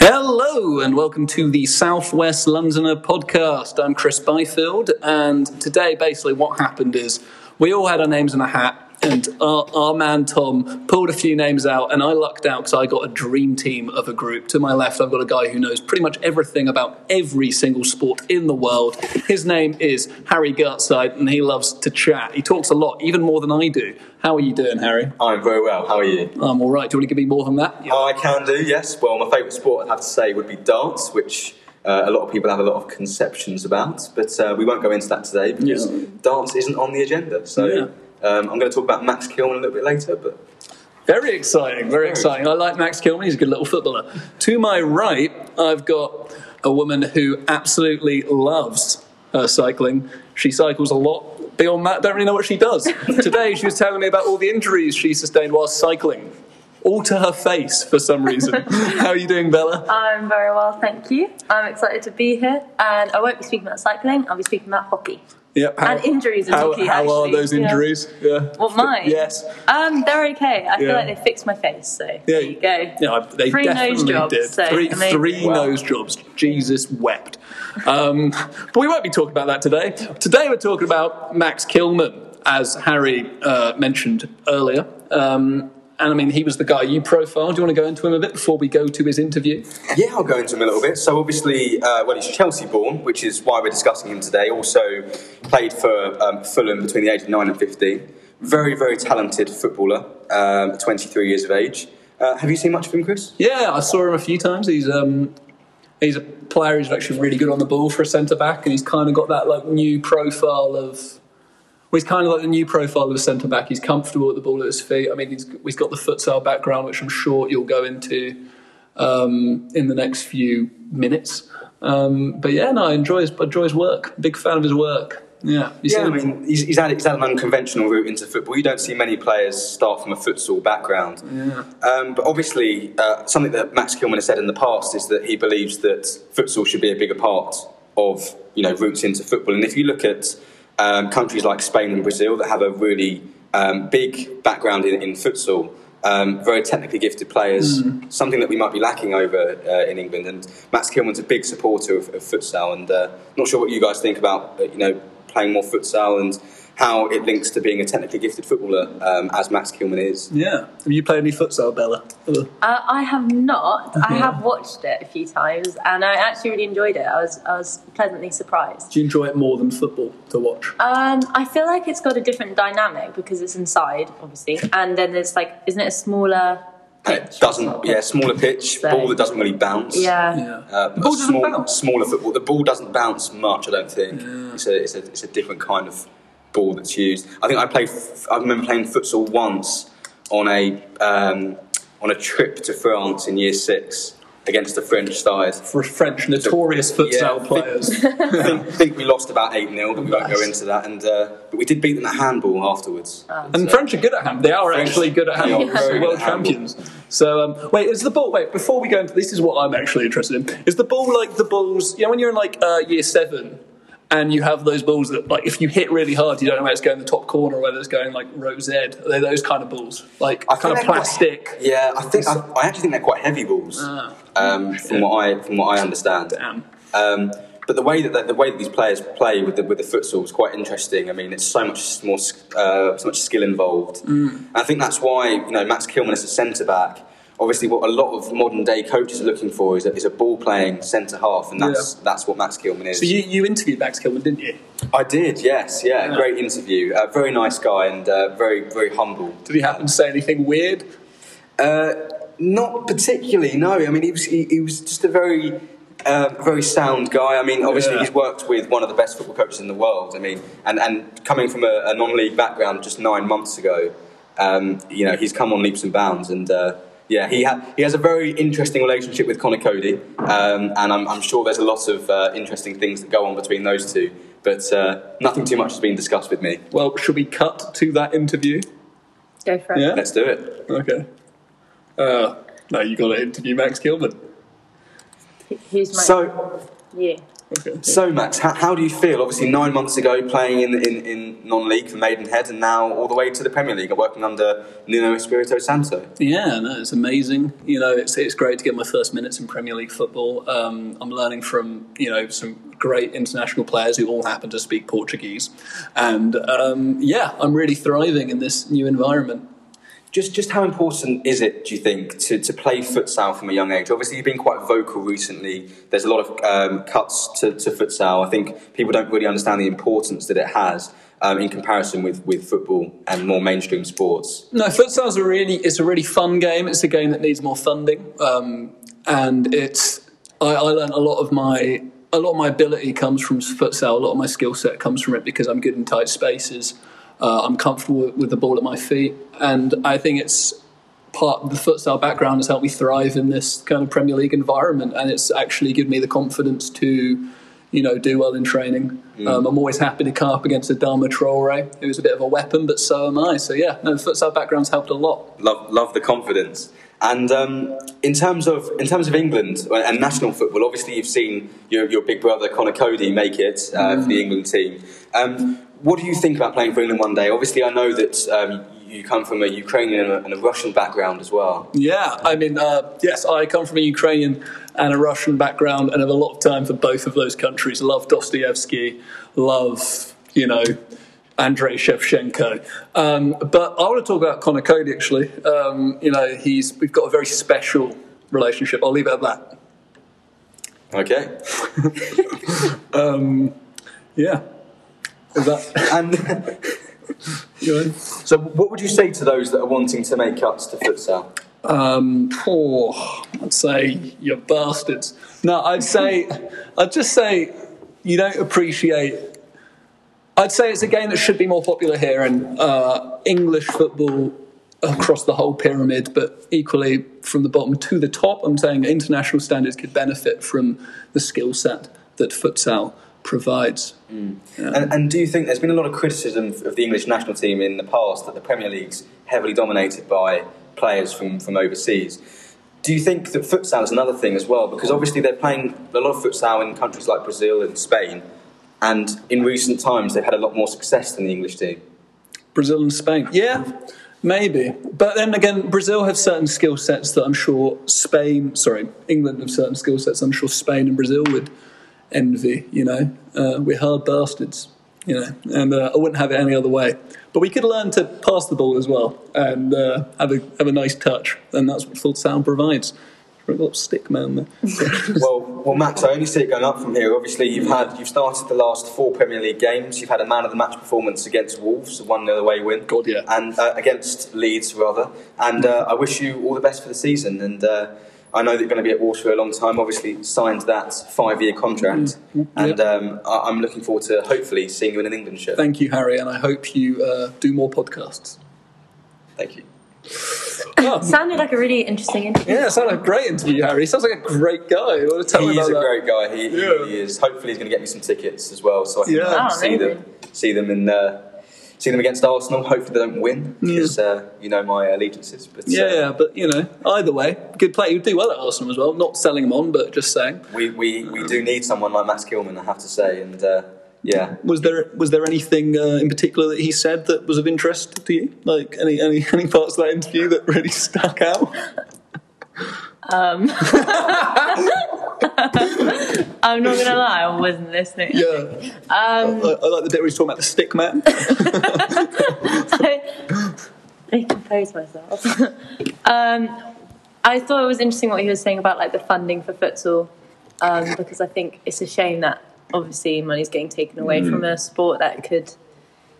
Hello and welcome to the Southwest Londoner podcast. I'm Chris Byfield, and today, basically, what happened is we all had our names in a hat, and our, our man Tom pulled a few names out, and I lucked out because I got a dream team of a group. To my left, I've got a guy who knows pretty much everything about every single sport in the world. His name is Harry Garside, and he loves to chat. He talks a lot, even more than I do. How are you doing, Harry? I'm very well. How are you? I'm all right. Do you want to give me more than that? Oh, I can do, yes. Well, my favourite sport, I'd have to say, would be dance, which uh, a lot of people have a lot of conceptions about, but uh, we won't go into that today because Yeah. dance isn't on the agenda. So Yeah. Um, I'm going to talk about Max Kilman a little bit later, but Very exciting, very exciting. I like Max Kilman, he's a good little footballer. To my right, I've got a woman who absolutely loves uh, cycling. She cycles a lot. Beyond that, I don't really know what she does. Today, she was telling me about all the injuries she sustained while cycling. All to her face for some reason. How are you doing, Bella? I'm very well, thank you. I'm excited to be here, and I won't be speaking about cycling. I'll be speaking about hockey. Yep. And injuries in how, hockey, How are those injuries? Yeah. What mine? Yes. Um, they're okay. I feel like they fixed my face, so Yeah. there you go. Yeah, I- they Three nose definitely jobs, did. so three three Wow. nose jobs. Jesus wept. Um, but we won't be talking about that today. Today we're talking about Max Kilman, as Harry uh, mentioned earlier. Um, and I mean, he was the guy you profiled. Do you want to go into him a bit before we go to his interview? yeah, I'll go into him a little bit. So obviously, uh, well, he's Chelsea born, which is why we're discussing him today. Also played for um, Fulham between the age of 9 and 15. Very, very talented footballer, um, 23 years of age. Uh, have you seen much of him, Chris? Yeah, I saw him a few times. He's um, he's a player who's actually really good on the ball for a centre back, and he's kind of got that like new profile of. He's kind of like the new profile of a centre back. He's comfortable with the ball at his feet. I mean, he's, he's got the futsal background, which I'm sure you'll go into um, in the next few minutes. Um, but yeah, no, I enjoy his, enjoy his work. Big fan of his work. Yeah, Yeah, I mean, he's, he's, had, he's had an unconventional route into football. You don't see many players start from a futsal background. Um, but obviously, uh, something that Max Kilman has said in the past is that he believes that futsal should be a bigger part of you know routes into football. And if you look at um, countries like Spain and Brazil that have a really um, big background in, in futsal, um, very technically gifted players, something that we might be lacking over uh, in England. And Max Kilman's a big supporter of, of futsal, and uh, not sure what you guys think about uh, you know playing more futsal and how it links to being a technically gifted footballer um, as Max Kilman is. yeah. Have you played any futsal, Bella? Uh, I have not. I Yeah. have watched it a few times, and I actually really enjoyed it. I was I was pleasantly surprised. Do you enjoy it more than football to watch? Um, I feel like it's got a different dynamic because it's inside, obviously, and then there's like, isn't it a smaller? It pitch? doesn't, yeah, smaller pitch, So- ball that doesn't really bounce. Yeah. Yeah. Uh, The ball doesn't small- bounce? Smaller football. The ball doesn't bounce much, I don't think. It's, a, it's, a, it's a different kind of ball that's used. I think I played. I remember playing futsal once on a um, on a trip to France in year six against the French side. For French notorious futsal Yeah. players. I think, think we lost about eight 0 but we won't go into that. And uh, but we did beat them at handball afterwards. And So- French are good at handball. They are French- actually good at they handball. are very They're good world at handball. champions. So um, wait, is the ball? Wait, before we go into this, is what I'm actually interested in. Is the ball like the balls? You know, when you're in like uh, year seven. And you have those balls that, like, if you hit really hard, you don't know whether it's going the top corner or whether it's going like row Z. Are they those kind of balls, like I kind of they're quite- plastic? Yeah, I think I, I actually think they're quite heavy balls. Ah. um, from what I from what I understand. Damn. Um, but the way that the way that these players play with the with the futsal is quite interesting. I mean, it's so much more uh, so much skill involved. Mm. And I think that's why you know Max Kilman is a centre back. Obviously, what a lot of modern day coaches are looking for is a, is a ball playing centre half, and that's that's what Max Kilman is. So you, you interviewed Max Kilman, didn't you? I did, yes, yeah, Yeah. great interview. Uh, very nice guy and uh, very very humble. Did he happen to say anything weird? Uh, not particularly, no. I mean, he was he, he was just a very uh, very sound guy. I mean, obviously Yeah. he's worked with one of the best football coaches in the world. I mean, and and coming from a, a non-league background just nine months ago, um, you know, he's come on leaps and bounds and. Uh, yeah, he, ha- he has a very interesting relationship with Conor Coady, um, and I'm, I'm sure there's a lot of uh, interesting things that go on between those two. But uh, nothing too much has been discussed with me. Well, should we cut to that interview? Go for it. Yeah. Let's do it. Okay. Uh, no, you got to interview Max Kilman. Who's my So, you? Okay. So, Max, how, how do you feel? Obviously, nine months ago, playing in, in, in non-league for Maidenhead, and now all the way to the Premier League, and working under Nuno Espirito Santo. Yeah, no, it's amazing. You know, it's it's great to get my first minutes in Premier League football. Um, I'm learning from you know some great international players who all happen to speak Portuguese, and um, yeah, I'm really thriving in this new environment. Just, just how important is it, do you think, to, to play futsal from a young age? Obviously, you've been quite vocal recently. There's a lot of um, cuts to, to futsal. I think people don't really understand the importance that it has um, in comparison with, with football and more mainstream sports. No, futsal's a really it's a really fun game. It's a game that needs more funding, um, and it's I, I learned a lot of my a lot of my ability comes from futsal. A lot of my skill set comes from it because I'm good in tight spaces. Uh, I'm comfortable with, the ball at my feet, and I think it's part of the futsal background has helped me thrive in this kind of Premier League environment, and it's actually given me the confidence to, you know, do well in training. Um, I'm always happy to come up against Adama Traore, who's a bit of a weapon, but so am I. So yeah, no, the futsal background's helped a lot. Love, love the confidence. And um, in terms of in terms of England and national football, obviously you've seen your, your big brother Conor Coady make it uh, for the England team. Um, what do you think about playing for England one day? Obviously, I know that um, you come from a Ukrainian and a, Russian background as well. Yeah, I mean, uh, yes, I come from a Ukrainian and a Russian background and have a lot of time for both of those countries. Love Dostoevsky, love, you know, Andrei Shevchenko. Um, but I want to talk about Conor Coady, actually. Um, you know, he's we've got a very special relationship. I'll leave it at that. Okay. Yeah. That, And so, what would you say to those that are wanting to make cuts to futsal? Um, oh, I'd say you're bastards. No, I'd say, I'd just say you don't appreciate. I'd say it's a game that should be more popular here, in uh, English football across the whole pyramid, but equally from the bottom to the top. I'm saying international standards could benefit from the skill set that futsal provides. Mm. And, and do you think there's been a lot of criticism of the English national team in the past that the Premier League's heavily dominated by players from, from overseas? Do you think that futsal is another thing as well? Because obviously they're playing a lot of futsal in countries like Brazil and Spain, and in recent times they've had a lot more success than the English team. Brazil and Spain. Yeah, maybe. But then again, Brazil have certain skill sets that I'm sure Spain, sorry, England have certain skill sets I'm sure Spain and Brazil would envy, you know. Uh, we're hard bastards, you know, and uh, I wouldn't have it any other way. But we could learn to pass the ball as well and uh, have, a, have a nice touch, and that's what futsal provides. We're a little stick man there. well, well, Max, I only see it going up from here. Obviously, you've had you've started the last four Premier League games. You've had a man of the match performance against Wolves, a one 0 away win. God, yeah. And uh, against Leeds, rather. And uh, I wish you all the best for the season. And uh, I know that you're going to be at Wolves for a long time. Obviously, signed that five year contract, and um, I- I'm looking forward to hopefully seeing you in an England shirt. Thank you, Harry, and I hope you uh, do more podcasts. Thank you. Sounded like a really interesting interview. Yeah, it sounded like a great interview, Harry. He sounds like a great guy. You tell me He's a that? great guy. He, he Yeah. really is. Hopefully, he's going to get me some tickets as well, so I can Yeah. Oh, see them. See them in. Uh, see them against Arsenal. Hopefully, they don't win because uh, you know my allegiances. But uh, Yeah, yeah, but you know, either way, good play. You'd do well at Arsenal as well. Not selling him on, but just saying. we, we we do need someone like Max Kilman, I have to say, and uh, yeah. Was there was there anything uh, in particular that he said that was of interest to you? Like any any any parts of that interview that really stuck out? I'm not gonna lie, I wasn't listening. Yeah, um, I, I like the bit where he's talking about the stick man. I compose myself. um, I thought it was interesting what he was saying about like the funding for futsal, um, because I think it's a shame that obviously money's getting taken away from a sport that could,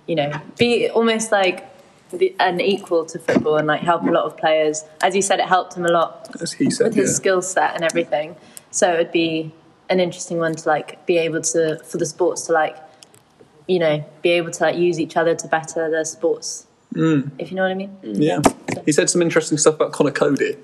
you know, be almost like the, an equal to football and like help a lot of players. As you said, it helped him a lot As he said, with his yeah. skill set and everything. So it would be an interesting one to like be able to for the sports to like, you know, be able to like use each other to better their sports. Mm. If you know what I mean. Yeah, he said some interesting stuff about Conor Coady,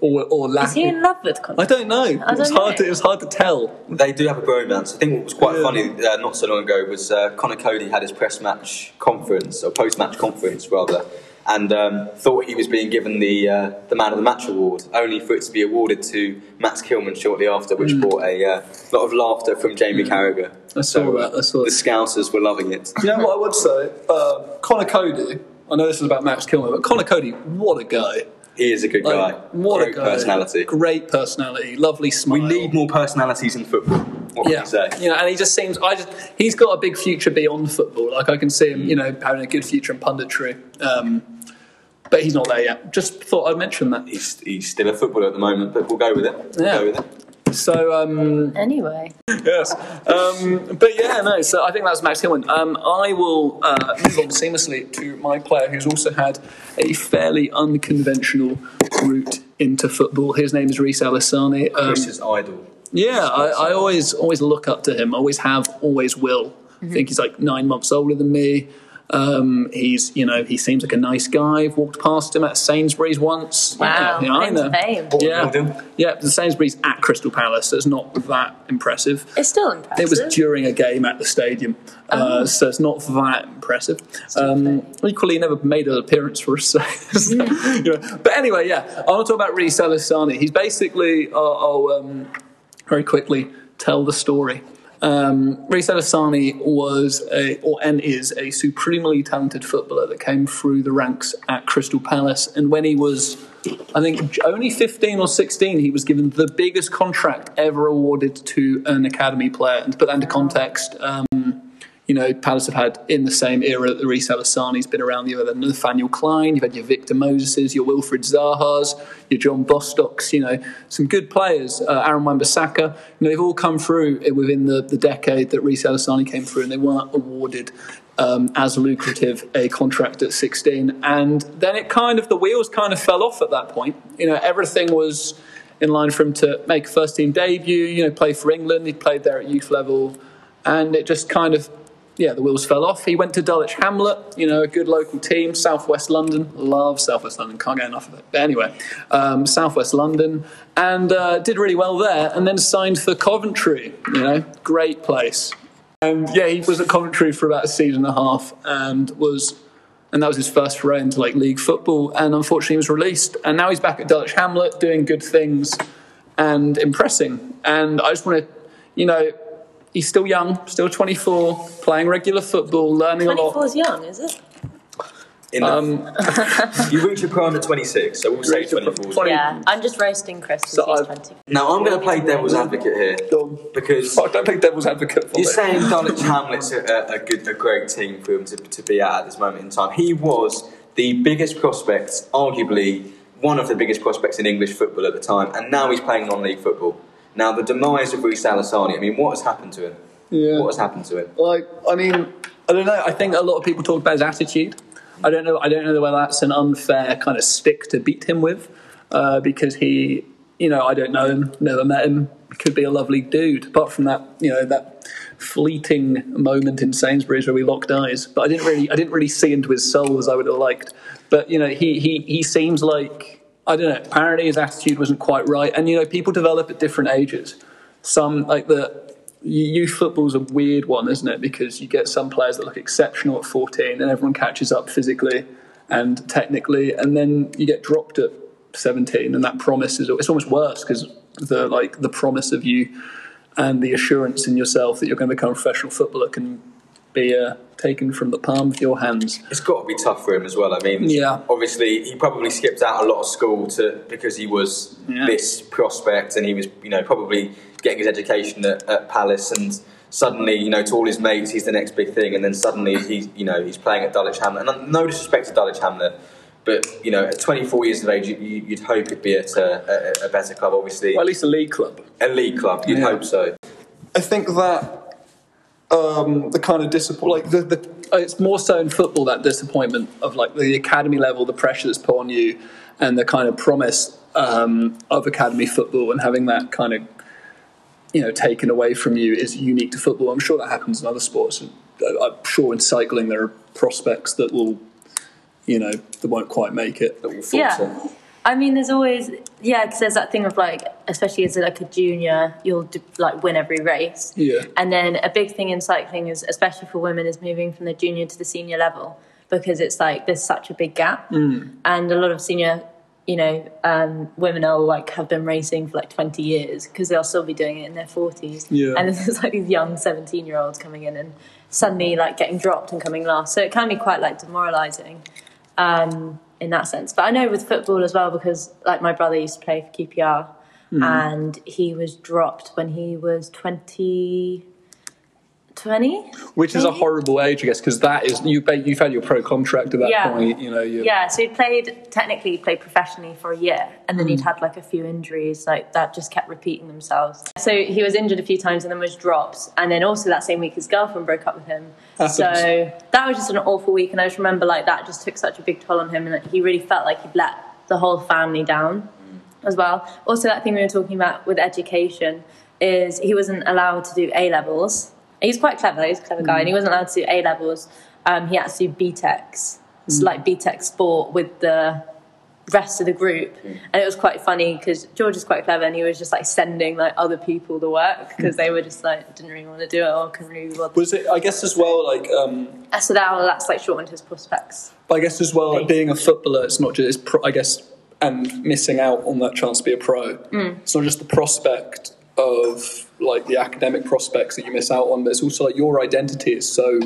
or or lack. Is he in love with Conor? I don't know. it was don't hard. know. To, it was hard to tell. They do have a bromance. I think what was quite Yeah. funny uh, not so long ago was uh, Conor Coady had his press match conference or post match conference rather, and um, thought he was being given the uh, the man of the match award, only for it to be awarded to Max Kilman shortly after, which brought a uh, lot of laughter from Jamie Carragher. I saw that, I saw the. Scousers were loving it. You know what I would say? Uh, Conor Coady. I know this is about Max Kilman, but Conor Coady, what a guy! He is a good guy. Like, what Great a guy! personality. Great personality. Lovely smile. We need more personalities in football. What can Yeah, you say? you know, and he just seems. I just he's got a big future beyond football. Like I can see him, you know, having a good future in punditry. Um, but he's not there yet. Just thought I'd mention that. He's, he's still a footballer at the moment, but we'll go with it. We'll Yeah. go with it. So um, Anyway, yes, um, but yeah, no. So I think that's Max Kilman. Um, I will uh, move on seamlessly to my player who's also had a fairly unconventional route into football. His name is Reise Allassani. Um, Chris's idol. Yeah, I, I always always look up to him. Always have, always will. I think he's like nine months older than me. Um, he's you know he seems like a nice guy. I've walked past him at Sainsbury's once. wow, yeah, I know. Yeah, yeah. The Sainsbury's at Crystal Palace. So it's not that impressive. It's still impressive. It was during a game at the stadium, uh, Oh. so it's not that impressive. Um, equally, he never made an appearance for us. So, so, you know. But anyway, yeah, I want to talk about Reise Allassani. He's basically, I'll, I'll um, very quickly tell the story. Um, Reise Allassani was a, or and is a supremely talented footballer that came through the ranks at Crystal Palace. And when he was, I think, only 15 or 16, he was given the biggest contract ever awarded to an academy player. And to put that into context, um, you know, Palace have had in the same era that Reise Allassani's been around. You've had Nathaniel Clyne, you've had your Victor Moseses, your Wilfried Zahas, your John Bostocks, you know, some good players. Uh, Aaron Wan-Bissaka, you know, they've all come through within the, the decade that Reise Allassani came through and they weren't awarded um, as lucrative a contract at 16. And then it kind of, the wheels kind of fell off at that point. You know, everything was in line for him to make a first team debut, you know, play for England. He played there at youth level. And it just kind of yeah, the wheels fell off. He went to Dulwich Hamlet, you know, a good local team, Southwest London. Love Southwest London, can't get enough of it. But anyway, um, Southwest London, and uh, did really well there, and then signed for Coventry, you know, great place. And yeah, he was at Coventry for about a season and a half, and was, and that was his first foray into like league football, and unfortunately he was released, and now he's back at Dulwich Hamlet doing good things and impressing. And I just want to, you know, he's still young, still 24, playing regular football, learning a lot. 24 lot. is young, is it? In the, Um, you reach your prime at 26, so we'll say 24. 20 Yeah, I'm just roasting Chris because So he's I- 20. Now I'm going to play devil's advocate here Done. because I don't play devil's advocate for you're it. saying Dulwich Hamlet's a, a, a good, a great team for him to, to be at at this moment in time. He was the biggest prospect, arguably one of the biggest prospects in English football at the time, and now he's playing non-league football. Now the demise of Reise Allassani. I mean, what has happened to him? Yeah. What has happened to him? Like, I mean, I don't know. I think a lot of people talk about his attitude. I don't know. I don't know whether that's an unfair kind of stick to beat him with, uh, because he, you know, I don't know him, never met him. Could be a lovely dude. Apart from that, you know, that fleeting moment in Sainsbury's where we locked eyes. But I didn't really, I didn't really see into his soul as I would have liked. But you know, he he he seems like I don't know. Apparently, his attitude wasn't quite right. And you know, people develop at different ages. Some like the youth football's a weird one, isn't it? Because you get some players that look exceptional at 14, and everyone catches up physically and technically, and then you get dropped at 17, and that promise is it's almost worse because the like the promise of you and the assurance in yourself that you're going to become a professional footballer can be uh, taken from the palm of your hands. It's got to be tough for him as well. I mean, Yeah. obviously he probably skipped out a lot of school to because he was Yeah. this prospect and he was, you know, probably getting his education at, at Palace and suddenly, you know, to all his mates, he's the next big thing, and then suddenly he's, you know, he's playing at Dulwich Hamlet. And no disrespect to Dulwich Hamlet, but you know, at 24 years of age, you, you- you'd hope it'd be at a, a, a better club. Obviously, Well, at least a league club. a league club. You'd Yeah. hope so. I think that um, the kind of disappointment, like the, the, uh, it's more so in football that disappointment of like the academy level, the pressure that's put on you, and the kind of promise um, of academy football, and having that kind of you know taken away from you is unique to football. I'm sure that happens in other sports. I'm sure in cycling there are prospects that will, you know, that won't quite make it. That will falter. Yeah. I mean, there's always yeah, because there's that thing of like, especially as like a junior, you'll do, like win every race. Yeah. And then a big thing in cycling is, especially for women, is moving from the junior to the senior level. because it's like there's such a big gap, Mm. and a lot of senior, you know, um, women are like have been racing for like 20 years because they'll still be doing it in their 40s, Yeah. and there's like these young 17 year olds coming in and suddenly like getting dropped and coming last, so it can be quite like demoralising. Um, in that sense, but I know with football as well because like my brother used to play for QPR, Mm. and he was dropped when he was 20, 20? Which is a horrible age, I guess, because that is you you've had your pro contract at that Yeah. point. You know, you Yeah, so he played technically he played professionally for a year, and then he'd Mm. had like a few injuries, like that just kept repeating themselves. So he was injured a few times and then was dropped, and then also that same week his girlfriend broke up with him. Happens. So that was just an awful week, and I just remember like that just took such a big toll on him, and that he really felt like he'd let the whole family down as well. Also, that thing we were talking about with education is he wasn't allowed to do A levels. He's quite clever, he's a clever guy, and he wasn't allowed to do A levels. Um, he had to do BTECs, so like BTEC sport with the rest of the group. And it was quite funny because George is quite clever and he was just like sending like other people the work because they were just like didn't really want to do it or couldn't really be bothered. Was it? I guess as well, like, um, So that, that's like shortened his prospects. but I guess as well, like being a footballer, it's not just. It's pro, I guess, and missing out on that chance to be a pro. Mm. It's not just the prospect of like the academic prospects that you miss out on, but it's also like your identity is so.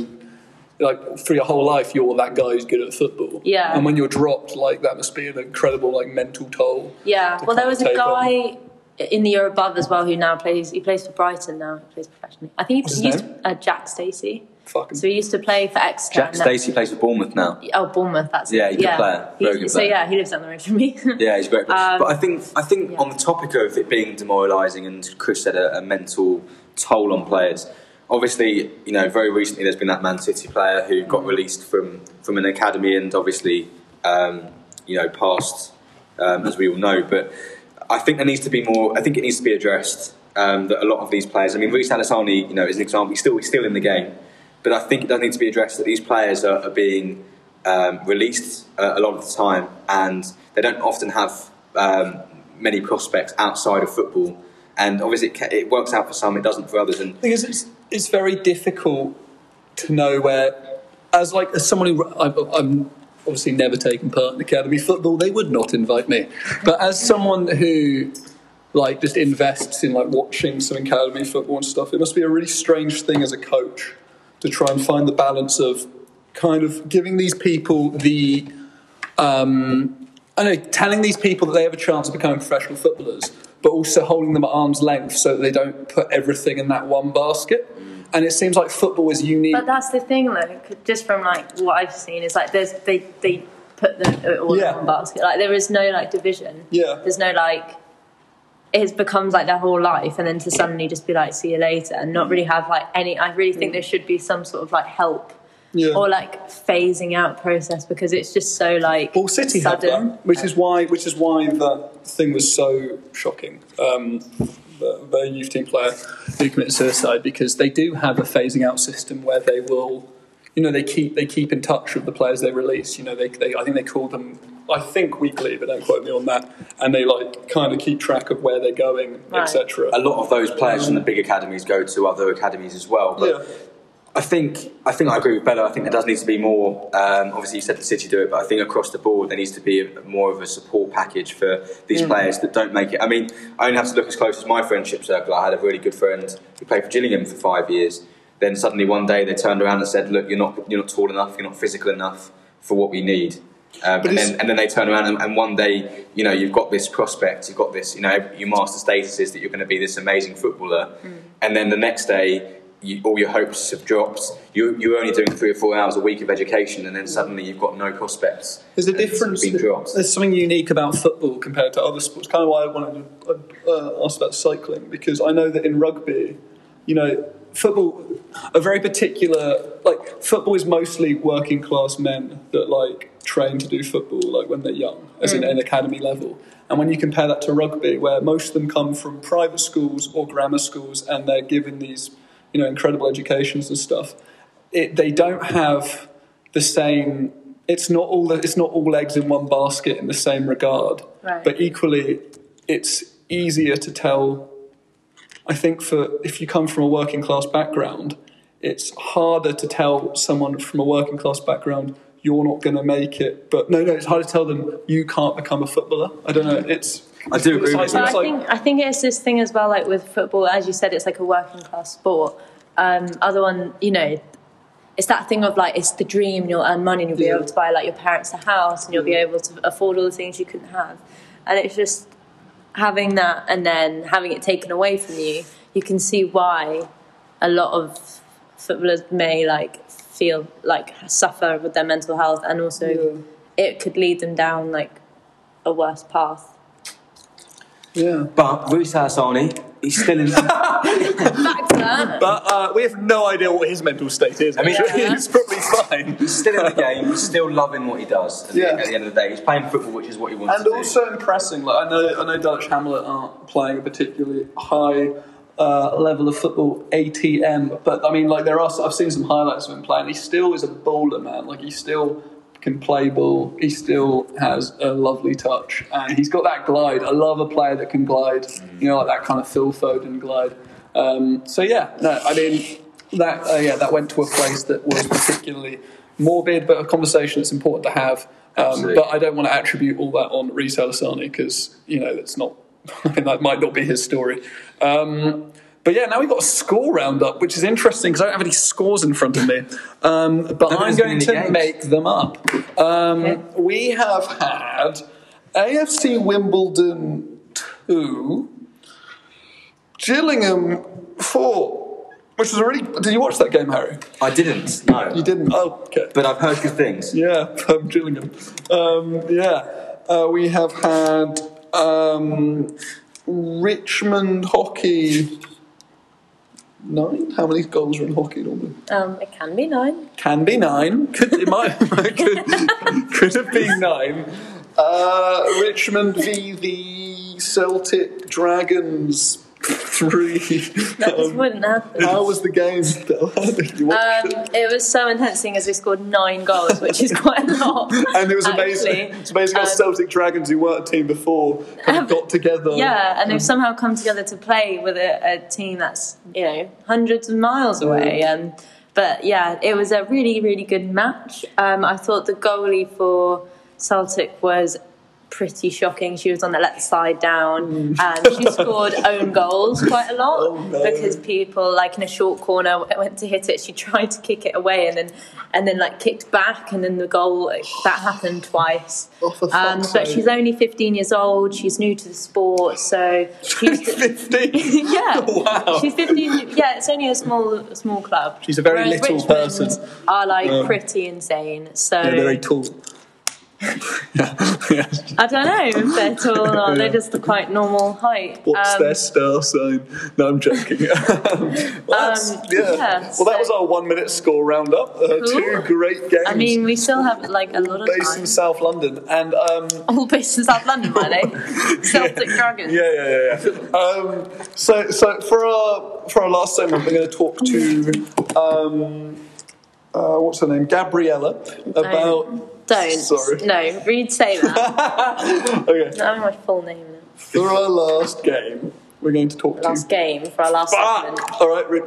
Like for your whole life, you're that guy who's good at football. Yeah. And when you're dropped, like that must be an incredible like mental toll. Yeah, well, there was a take on. guy in the year above as well who now plays. He plays for Brighton now. He plays professionally. I think he used uh, Jack Stacey. Fucking. So he used to play for Exeter. Jack Stacey plays for Bournemouth now. Oh, Bournemouth. That's Yeah, he's a good player. Very He's- good So yeah, he lives down the road from me. Yeah, he's great. Um, but I think I think yeah. on the topic of it being demoralising, and Chris said a, a mental toll on players. Obviously, you know, very recently there's been that Man City player who got released from from an academy, and obviously, um, you know, passed um, as we all know. But I think there needs to be more. I think it needs to be addressed um, that a lot of these players. I mean, Reise Allassani, you know, is an example. He's still he's still in the game, but I think it does need to be addressed that these players are, are being um, released uh, a lot of the time, and they don't often have um, many prospects outside of football. And obviously, it, it works out for some, it doesn't for others. And is, it's, it's very difficult to know where, as like as someone who I, I'm obviously never taken part in academy football, they would not invite me. But as someone who like just invests in like watching some academy football and stuff, it must be a really strange thing as a coach to try and find the balance of kind of giving these people the um, I know, telling these people that they have a chance of becoming professional footballers, but also holding them at arm's length so that they don't put everything in that one basket. And it seems like football is unique. But that's the thing, though. Just from like what I've seen, is like there's they they put them all Yeah. in one basket. Like there is no like division. Yeah. There's no like. It becomes like their whole life, and then to suddenly just be like, "See you later," and not really have like any. I really think there should be some sort of like help Yeah. or like phasing out process because it's just so like all City sudden. that, which is why which is why that thing was so shocking. Um, the, the youth team player who committed suicide because they do have a phasing out system where they will, you know, they keep they keep in touch with the players they release. You know, they, they I think they call them I think weekly, but don't quote me on that. And they like kind of keep track of where they're going, Right. etc. a lot of those players from the big academies go to other academies as well. But Yeah. I think I think I agree with Bella. I think there does need to be more. Um, obviously, you said the City do it, but I think across the board there needs to be a, more of a support package for these players that don't make it. I mean, I only have to look as close as my friendship circle. I had a really good friend who played for Gillingham for five years. Then suddenly one day they turned around and said, "Look, you're not you're not tall enough. You're not physical enough for what we need." Um, and then and then they turn around and, and one day you know you've got this prospect, you've got this you know your master status is that you're going to be this amazing footballer, and then the next day you, all your hopes have dropped. You, you're only doing three or four hours a week of education, and then suddenly you've got no prospects. There's a difference. There's something unique about football compared to other sports. Kind of why I wanted to uh, ask about cycling because I know that in rugby, you know, football, a very particular like football is mostly working class men that like train to do football like when they're young, as in hmm. an academy level. And when you compare that to rugby, where most of them come from private schools or grammar schools, and they're given these, you know, incredible educations and stuff, it, they don't have the same. It's not all. The, it's not all eggs in one basket in the same regard. Right. But equally, it's easier to tell. I think for if you come from a working class background, it's harder to tell someone from a working class background you're not going to make it. But no, no, it's hard to tell them you can't become a footballer. I don't know. It's I do agree with you. I think I think it's this thing as well, like with football, as you said, it's like a working class sport. Um, other one, you know, it's that thing of like it's the dream, and you'll earn money, and you'll be Yeah. able to buy like your parents a house, and you'll be able to afford all the things you couldn't have. And it's just having that, and then having it taken away from you. You can see why a lot of footballers may like feel like suffer with their mental health, and also Yeah. it could lead them down like a worse path. yeah. But Reise Allassani, he's still in. Back to that. But uh, we have no idea what his mental state is. I mean- actually. Yeah. he's probably fine. He's still in the game. He's still loving what he does. At, Yeah. the, at the end of the day, he's playing football, which is what he wants and to do. also impressing. Like I know, I know Dulwich Hamlet aren't playing a particularly high uh, level of football ATM, but I mean, like there are. I've seen some highlights of him playing. He still is a bowler, man. Like he still can play ball. He still has a lovely touch, and he's got that glide. I love a player that can glide. You know, like that kind of Phil Foden glide. Um, so yeah, no, I mean that. Uh, yeah, that went to a place that was particularly morbid, but a conversation that's important to have. Um, but I don't want to attribute all that on Reise Allassani because you know that's not. I mean, that might not be his story. Um, but yeah, now we've got a score roundup, which is interesting because I don't have any scores in front of me. Um, but I'm going to games. make them up. Um, Okay. We have had AFC Wimbledon two, Gillingham four, which was a really. Did you watch that game, Harry? I didn't. No. You didn't. Oh, okay. But I've heard good things. Yeah, from Gillingham. Um, yeah, uh, we have had um, Richmond hockey. Nine? How many goals are in hockey normally? Um, it can be nine. Can be nine. Could it might could, could have been nine. Uh, Richmond v the Celtic Dragons three. That Um, wouldn't happen. how was the game? Did you it? Um, it was so intense seeing as we scored nine goals, which is quite a lot. And it was amazing. actually. It's amazing how Um, Celtic Dragons, who weren't a team before, kind of got together. Yeah, and they've somehow come together to play with a, a team that's you know hundreds of miles away. Um, but yeah, it was a really really good match. Um, I thought the goalie for Celtic was pretty shocking. She was on the left side down, and she scored own goals quite a lot Oh, no. because people like in a short corner went to hit it. She tried to kick it away, and then and then like kicked back, and then the goal that happened twice. Oh, Um, but she's only 15 years old. She's new to the sport, so she's 15. yeah. Wow. She's 15. Yeah, it's only a small small club. She's a very Whereas little Richmond person. Are like Yeah. pretty insane. So They're very tall. yeah. I don't know if they're tall or not. They're just quite normal height. What's Um, their star sign? No, I'm joking. well, that's, Um, yeah. yeah, well, that so- was our one minute score roundup. Uh, Two great games. I mean, we still have like a lot of based time. in South London. And um, All based in South London, by the way. Celtic Dragons. Yeah, yeah, yeah. yeah. Um, so, so for our for our last segment, we're going to talk to um, uh, what's her name, Gabriella, about. Don't. Sorry. No, read say that. Okay, having my full name it. for our last game, we're going to talk to Last game for our last segment. Ah, all right, Rick.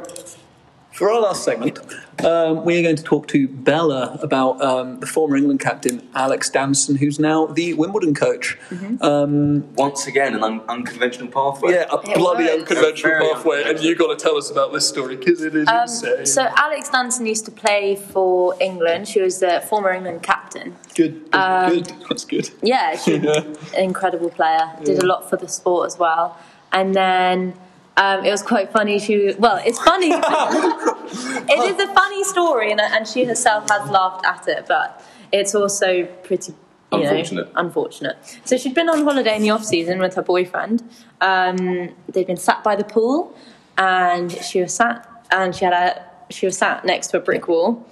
For our last segment, um, we are going to talk to Bella about um, the former England captain Alex Danson, who's now the Wimbledon coach. Once again, an un- unconventional pathway. Yeah, a It bloody was. unconventional A very pathway, and you got to tell us about this story because it is insane. Um, So Alex Danson used to play for England. She was the former England captain. Good, Um, good. That's good. Yeah, she Yeah. an incredible player. Did a lot for the sport as well. And then um, it was quite funny. She well, it's funny. it is a funny story, and, and she herself has laughed at it, but it's also pretty. You Unfortunate. Know, unfortunate. So she'd been on holiday in the off season with her boyfriend. Um, they'd been sat by the pool, and she was sat, and she had a she was sat next to a brick wall.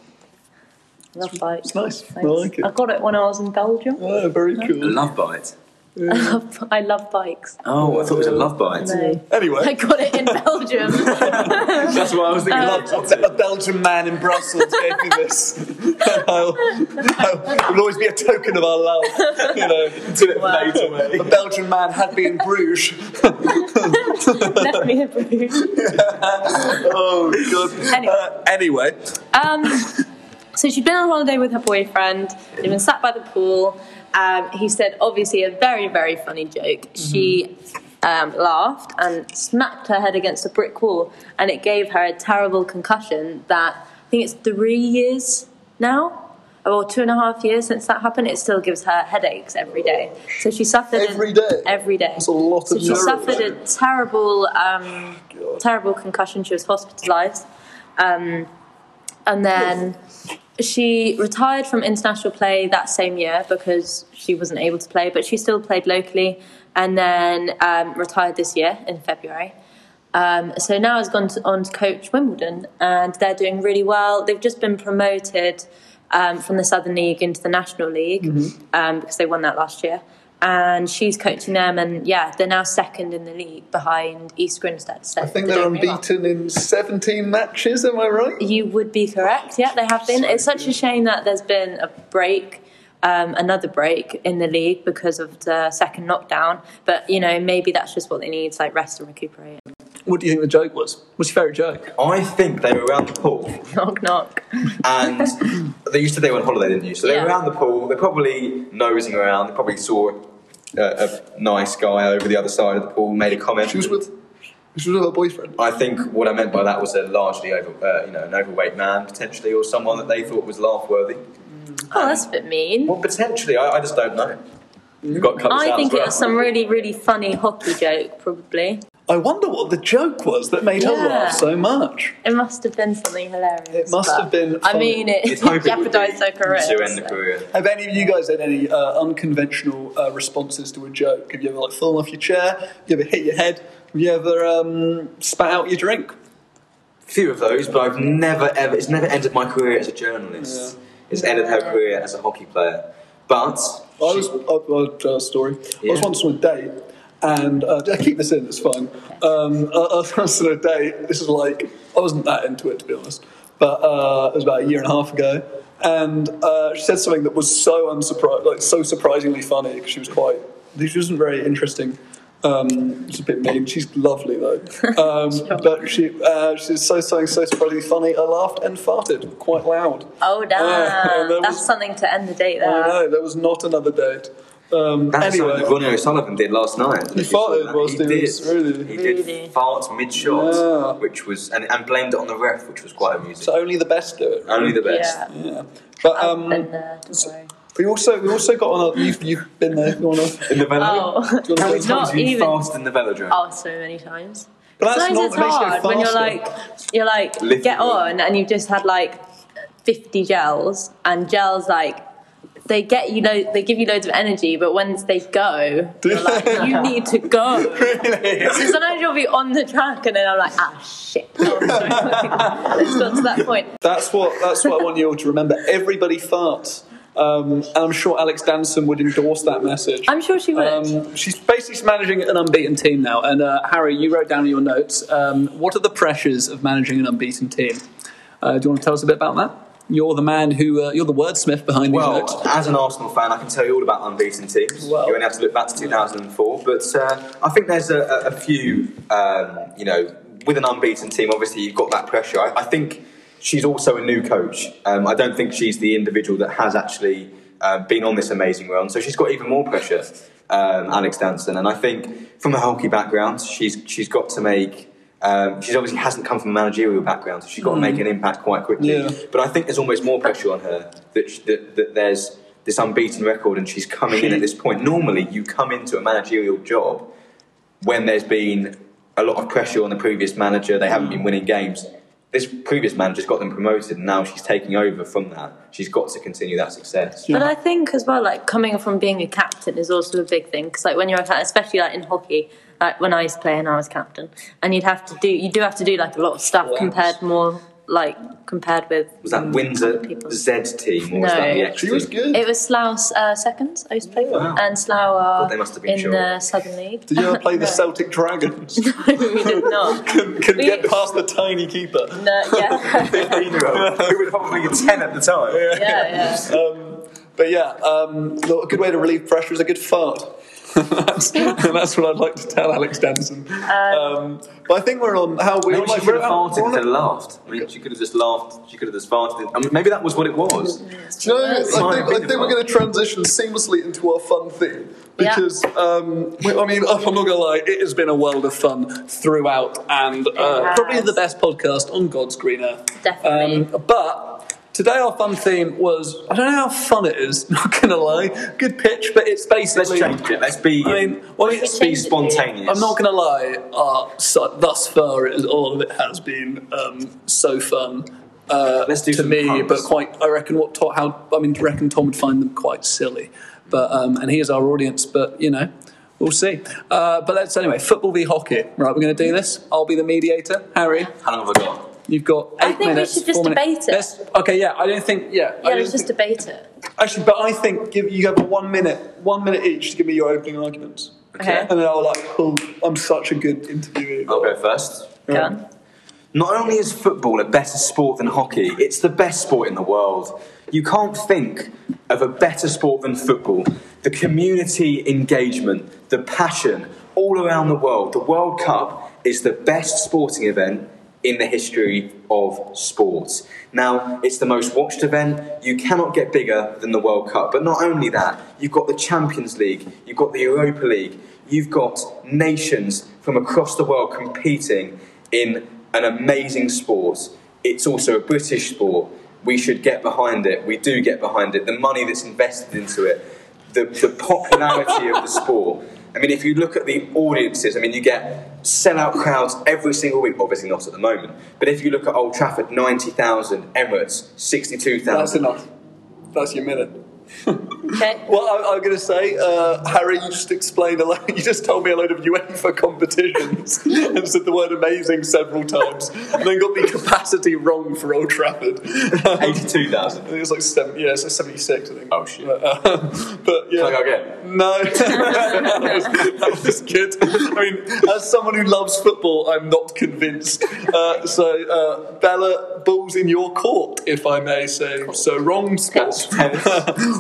Love bikes. It's nice. I like it. I got it when I was in Belgium. Oh, very A cool. love bite. I love, I love bikes. Oh, I thought it was a love bite. No. I got it in Belgium. That's why I was thinking. love a Belgian man in Brussels gave me this. I'll, I'll, will always be a token of our love, you know, until it Wow. fades away. A Belgian man had been in Bruges. Left me in Bruges. Oh, God. Anyway. Uh, anyway, Um, So she'd been on holiday with her boyfriend. They'd been sat by the pool. Um, he said, obviously, a very, very funny joke. She um, laughed and smacked her head against a brick wall, and it gave her a terrible concussion that I think it's three years now, or two and a half years since that happened. It still gives her headaches every day. So she suffered a- Every day? Every day. That's a lot so of she suffered a terrible, um, terrible concussion. She was hospitalised. Um, and then she retired from international play that same year because she wasn't able to play, but she still played locally and then um, retired this year in February. Um, so now has gone to, on to coach Wimbledon and they're doing really well. They've just been promoted um, from the Southern League into the National League um, because they won that last year. And she's coaching them, and yeah, they're now second in the league behind East Grinstead. So I think they're doing really well. unbeaten in 17 matches, am I right? You would be correct. Yeah, they have been. It's such a shame that there's been a break, um, another break in the league because of the second lockdown. But you know, maybe that's just what they need, like rest and recuperate. What do you think the joke was? What's your favourite joke? I think they were around the pool Knock knock. and they used to they were on holiday, didn't you? So they Yeah. were around the pool. They're probably nosing around. They probably saw a, a nice guy over the other side of the pool, made a comment. She was with, she was with her boyfriend. I think what I meant by that was a largely over, uh, you know, an overweight man potentially, or someone that they thought was laugh worthy. Oh, that's a bit mean. Well, potentially, I, I just don't know. You've got to I think well. it was some really, really funny hockey joke. Probably I wonder what the joke was that made her Yeah. laugh so much. it must have been something hilarious. It must but, have been I funny. mean, it You'd hope it would jeopardised her career. To end the so. career. Have any of you guys had any uh, unconventional uh, responses to a joke? Have you ever like fallen off your chair? Have you ever hit your head? Have you ever um, spat out your drink? A few of those, but I've never ever. It's never ended my career as a journalist. It's ended her career as a hockey player. But I was, I'll, I'll tell a story. I was Yeah. once on a date, and uh, I keep this in, it's fine. Um, I, I was on a date, this is like, I wasn't that into it to be honest, but uh, it was about a year and a half ago, and uh, she said something that was so unsurprising, like so surprisingly funny, because she was quite, she wasn't very interesting. Um, it's a bit mean. She's lovely though, um, but she uh, she so something so surprisingly funny. I laughed and farted quite loud. Oh damn! Uh, That's was- something to end the date I there. know there was not another date. Um, that's anyway, something Ronnie O'Sullivan did last night. He farted whilst he he did. was- really? He Really? did fart mid shot, Yeah. which was and, and blamed it on the ref, which was quite amusing. so only the best do it. Only the best. Yeah, Yeah, but I've um, been there. Don't we also we also got on. A, you've you've been there. You wanna, In the velodrome. Oh, How many times not have you even. fasted in the velodrome? Oh, so many times. But that's Sometimes not it's what makes you hard when you're like, you're like, Lifting get on, and you've just had like 50 gels, and gels like. They get you know they give you loads of energy, but once they go, you're like, you need to go. So sometimes you'll be on the track, and then I'm like, ah, shit. It's got to that point. That's what that's what I want you all to remember. Everybody farts, um, and I'm sure Alex Danson would endorse that message. I'm sure she would. Um, she's basically managing an unbeaten team now. And uh, Harry, you wrote down in your notes. Um, what are the pressures of managing an unbeaten team? Uh, do you want to tell us a bit about that? You're the man who uh, you're the wordsmith behind these Well, notes. as an Arsenal fan, I can tell you all about unbeaten teams. Well. you only have to look back to 2004. But uh, I think there's a, a, a few, um, you know, with an unbeaten team, obviously you've got that pressure. I, I think she's also a new coach. Um, I don't think she's the individual that has actually uh, been on this amazing run. So she's got even more pressure, um, Alex Danson. And I think from a hockey background, she's she's got to make. Um, she obviously hasn't come from a managerial background, so she's got to make an impact quite quickly. Yeah. But I think there's almost more pressure on her that, sh- that, that there's this unbeaten record and she's coming in at this point. Normally, you come into a managerial job when there's been a lot of pressure on the previous manager, they haven't been winning games. This previous manager's got them promoted and now she's taking over from that. She's got to continue that success. But I think as well, like coming from being a captain is also a big thing because, like, when you're a captain, especially like in hockey, like when I used to play and I was captain, and you'd have to do, you do have to do like a lot of stuff Wow. compared more, like compared with. Was that Windsor people. Z team or was No. that the X She was good. It was Slough's uh, seconds I used to play for, Wow. and Slough are they must have been in sure. the Southern League. Did you ever play the Celtic Dragons? no, we did not. Couldn't couldn't get past the tiny keeper. No, yeah, Who was probably a 10 at the time. yeah, yeah. Um, but yeah, um, a good way to relieve pressure is a good fart. That's, that's what I'd like to tell Alex Danson. Um, but I think we're on how we're Maybe she like, could have on- farted we're on instead a- of laughed. I mean, she could have just laughed. She could have just farted. I mean, maybe that was what it was. Do you know, I think, I think we're going to transition seamlessly into our fun theme Yeah. because um, I mean, I'm not gonna lie, it has been a world of fun throughout, and uh, probably the best podcast on God's green earth. Definitely. Um, but today our fun theme was I don't know how fun it is. Not gonna lie, good pitch, but it's basically. Let's change it. Let's be. I mean, well, let's it's, be change it, spontaneous. I'm not gonna lie. Uh, so, thus far, it is, all of it has been um, so fun. Uh, Let's do to me, puns. but quite. I reckon what Tom, how I mean, I reckon Tom would find them quite silly, but um, and he is our audience. But you know, we'll see. Uh, but let's anyway. Football v hockey. Right, we're going to do this. I'll be the mediator. Harry, How long have I got? You've got eight I think we should just four minutes. debate it. Let's- okay, yeah. I don't think. Yeah. Yeah, let's just think- debate it. Actually, but I think give you have one minute, one minute each to give me your opening arguments, Okay. and then I'll like pull. I'm such a good interviewer. I'll go first. Go on. Not only is football a better sport than hockey, it's the best sport in the world. You can't think of a better sport than football. The community engagement, the passion, all around the world. The World Cup is the best sporting event in the history of sports. Now, it's the most watched event. You cannot get bigger than the World Cup. But not only that, you've got the Champions League, you've got the Europa League, you've got nations from across the world competing in an amazing sport. It's also a British sport. We should get behind it. We do get behind it. The money that's invested into it, the, the popularity of the sport. I mean, if you look at the audiences, I mean, you get sellout crowds every single week. Obviously, not at the moment. But if you look at Old Trafford, 90,000, Emirates, 62,000. That's enough. That's your minute. Okay. Well, I, I'm going to say, uh, Harry, you just explained a lot. You just told me a load of UEFA competitions and said the word amazing several times, and then got the capacity wrong for Old Trafford. 82,000. I think it was like seven, yeah, it's like 76, I think. Oh, shit. But, uh, but yeah. Can I go again? No, that, was, that was good. I mean, as someone who loves football, I'm not convinced. Uh, so, uh, Bella, balls in your court, if I may say. So, wrong spot.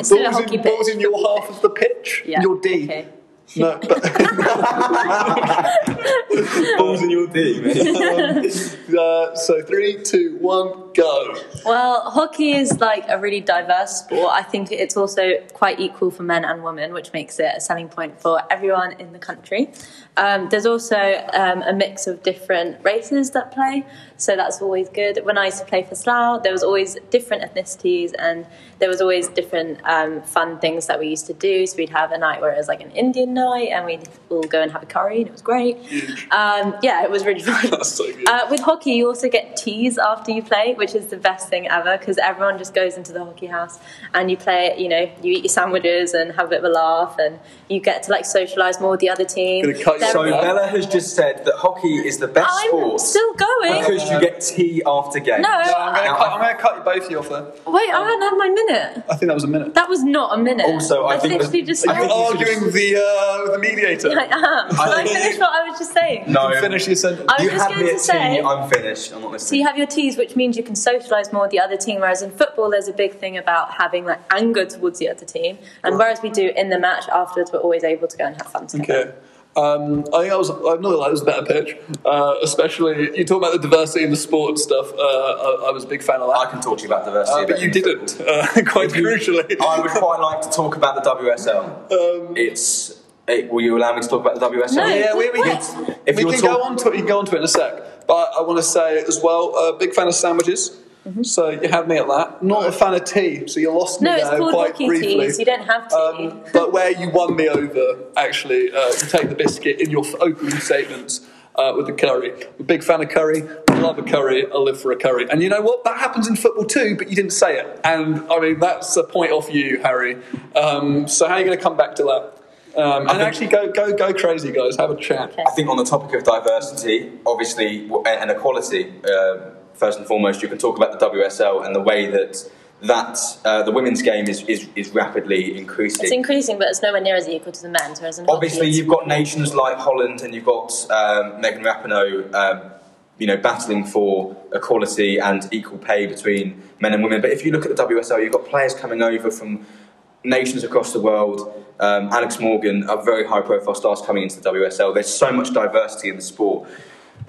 It's still a balls, hockey in, balls in your half of the pitch. Yeah. Your D. Okay. No, but, Balls in your D, mate. uh, so three, two, one, go. Well, hockey is like a really diverse sport. I think it's also quite equal for men and women, which makes it a selling point for everyone in the country. Um, there's also um, a mix of different races that play, so that's always good. When I used to play for Slough, there was always different ethnicities, and there was always different um, fun things that we used to do. So we'd have a night where it was like an Indian night, and we'd all go and have a curry, and it was great. Um, yeah, it was really fun. That's so good. Uh, with hockey, you also get teas after you play, which is the best thing ever because everyone just goes into the hockey house and you play it. You know, you eat your sandwiches and have a bit of a laugh, and you get to like socialise more with the other team. Gonna cut you There- So Yeah. Bella has just said that hockey is the best I'm sport still going. because you get tea after game. No. I'm going to cut, I'm gonna cut you both of you off there. Wait, I haven't had my minute. I think that was a minute. That was not a minute. Also, I think literally that- just. I Are think you should arguing the, uh, with the mediator? I am. Can I think- finish what I was just saying? No, Finish your sentence. I was you just had going me to say. tea. I'm finished. I'm not listening. So you have your teas, which means you can socialise more with the other team. Whereas in football, there's a big thing about having like anger towards the other team, and whereas we do in the match afterwards, we're always able to go and have fun together. Okay. Um, I think I was. I'm not like it was a better pitch. Uh, especially you talk about the diversity in the sport and stuff. Uh, I, I was a big fan of that. I can talk to you about diversity. Uh, but you didn't, uh, quite crucially. I would quite like to talk about the WSL. Um, it's. It, will you allow me to talk about the WSL? No. yeah, we, we What? can, If we you're can talk- go on to it. You can go on to it in a sec. But I want to say as well, uh, big fan of sandwiches. So you had me at that. Not a fan of tea, so you lost me No, there called quite hockey briefly. teas. You don't have tea. Um, but where you won me over, actually, uh, to take the biscuit in your opening statements uh, with the curry. I'm a big fan of curry. I love a curry. I live for a curry. And you know what? That happens in football too, but you didn't say it. And I mean, that's a point off you, Harry. Um, so how are you going to come back to that? Um, and think- actually, go go go crazy, guys. Have a chat. I think on the topic of diversity, obviously, and equality, uh, first and foremost, you can talk about the WSL and the way that that uh, the women's game is, is, is rapidly increasing. It's increasing, but it's nowhere near as equal to the men's. Whereas in Obviously, hockey, you've got nations like Holland and you've got um, Megan Rapinoe, um, you know, battling for equality and equal pay between men and women. But if you look at the WSL, you've got players coming over from nations across the world. Um, Alex Morgan are very high profile stars coming into the WSL. There's so much diversity in the sport.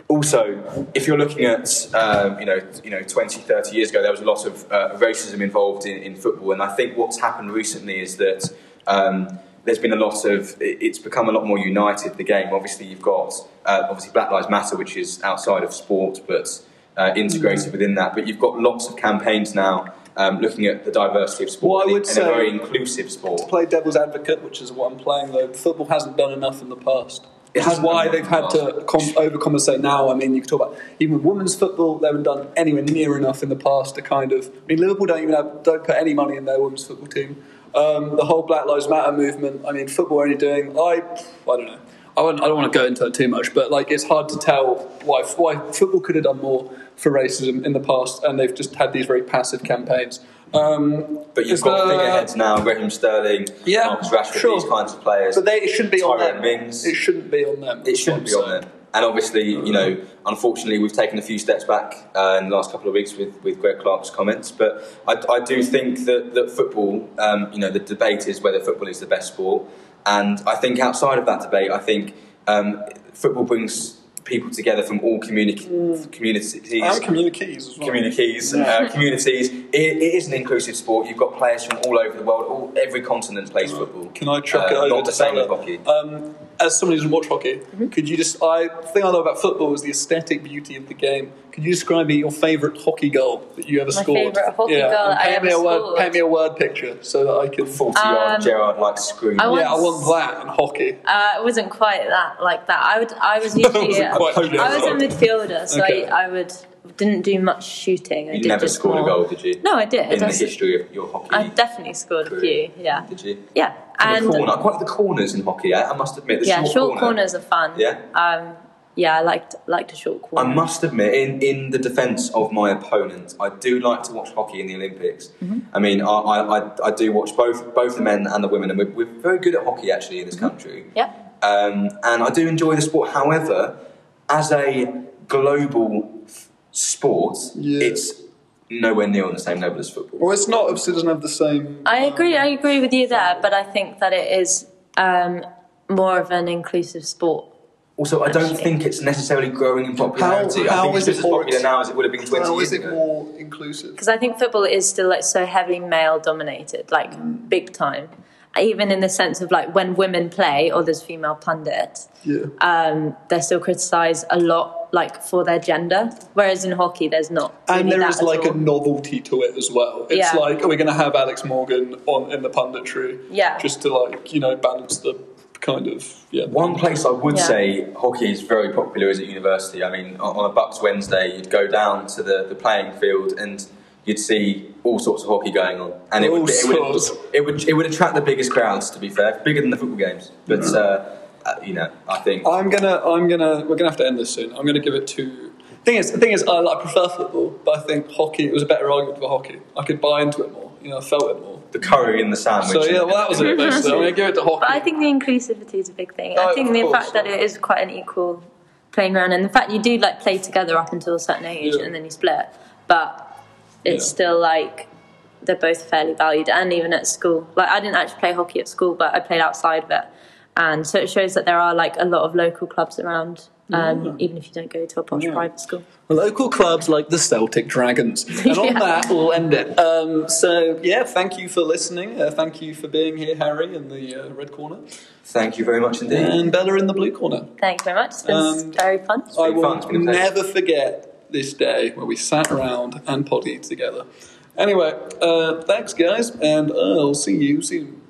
Also, if you're looking at um, you know you know 20, 30 years ago, there was a lot of uh, racism involved in, in football, and I think what's happened recently is that um, there's been a lot of it's become a lot more united. The game, obviously, you've got uh, obviously Black Lives Matter, which is outside of sport but uh, integrated within that. But you've got lots of campaigns now um, looking at the diversity of sport Well, I in- would in say- a very inclusive sport. play devil's advocate, which is what I'm playing though. Football hasn't done enough in the past. It Which is hasn't why they've had to com- overcompensate now. I mean, you can talk about even women's football; they haven't done anywhere near enough in the past to kind of. I mean, Liverpool don't even have don't put any money in their women's football team. Um, the whole Black Lives Matter movement. I mean, football are only doing. I I don't know. I, I don't want to go into it too much, but like it's hard to tell why why football could have done more for racism in the past, and they've just had these very passive campaigns. Um, But you've got there- figureheads now, Raheem Sterling, Yeah, Marcus Rashford, sure. these kinds of players. But they, it shouldn't be on them. Mings. It shouldn't be on them. It shouldn't be on them. And obviously, you know, unfortunately, we've taken a few steps back uh, in the last couple of weeks with, with Greg Clarke's comments. But I, I do think that, that football, um, you know, the debate is whether football is the best sport. And I think outside of that debate, I think um, football brings people together from all communi- communities. And communities as well. communities, uh, communities. It, it is an inclusive sport. You've got players from all over the world. All, every continent plays football. Can I chuck it Uh, over Not to the same with hockey. Um, as someone who doesn't watch hockey, could you just? I the thing I love about football is the aesthetic beauty of the game. Could you describe me your favourite hockey goal that you ever My scored? favourite hockey yeah. goal and that I paint ever me a word, scored. Paint me a word picture so that I can. Forty-yard Um, Gerrard like scream. I yeah, I want that in hockey. Uh, it wasn't quite that like that. I would. I was usually. I was a midfielder, so Okay. I, I would didn't do much shooting. I You did never just scored more. a goal, did you? No, I did. In the That's- history of your hockey I definitely scored a few. Yeah, Did you? yeah, And and the corner. I quite like the corners in hockey. I, I must admit, the yeah, short, short corner. corners are fun. Yeah? Um, yeah, I liked liked a short corner. I must admit, in, in the defence of my opponent, I do like to watch hockey in the Olympics. Mm-hmm. I mean, I, I, I, I do watch both both the men and the women, and we're, we're very good at hockey actually in this Mm-hmm. country. Yeah. Um, and I do enjoy the sport. However, as a global sport, Yeah. it's nowhere near on the same level as football. Well, it's not. Obviously, it doesn't have the same. I agree. I agree with you there, but I think that it is um, more of an inclusive sport. Also, I don't Actually. think it's necessarily growing in popularity. How- I think how it's is it as popular now as it would have been 20 How years is it ago. more inclusive? because I think football is still like so heavily male dominated, like big time. Even in the sense of like when women play or there's female pundits, Yeah. um, they're still criticised a lot, like for their gender. Whereas in hockey, there's not. And really there that is at like a novelty to it as well. It's Yeah. like, are we going to have Alex Morgan on in the punditry? Yeah. Just to like, you know, balance the kind of yeah. One place I would Yeah. say hockey is very popular is at university. I mean, on on a BUCS Wednesday, you'd go down to the, the playing field and you'd see all sorts of hockey going on, and it All would, be- it would it would it would attract the biggest crowds. To be fair, bigger than the football games. But Mm. uh, uh, you know, I think I'm gonna, I'm gonna, we're gonna have to end this soon. I'm gonna give it to. Thing is, the thing is, I, I prefer football, but I think hockey. It was a better argument for hockey. I could buy into it more. You know, I felt it more. the curry in the sandwich. So yeah, well, that was it. Basically, I'm gonna give it to hockey. But I think the inclusivity is a big thing. Oh, I think the course, fact that it is quite an equal playing ground, and the fact you do like play together up until a certain age, Yeah. and then you split. But it's Yeah. still like they're both fairly valued, and even at school. Like I didn't actually play hockey at school, but I played outside of it, and so it shows that there are like a lot of local clubs around, um, even if you don't go to a posh Yeah. private school. Local clubs like the Celtic Dragons. And on Yeah. that, we'll end it. Um, so, yeah, thank you for listening. Uh, thank you for being here, Harry, in the uh, red corner, Thank you very much indeed. and Bella in the blue corner. Thank you very much. It's been Um, very fun. I been will fun, it's been never forget this day where we sat around and potted together. Anyway, uh, thanks, guys, and I'll see you soon.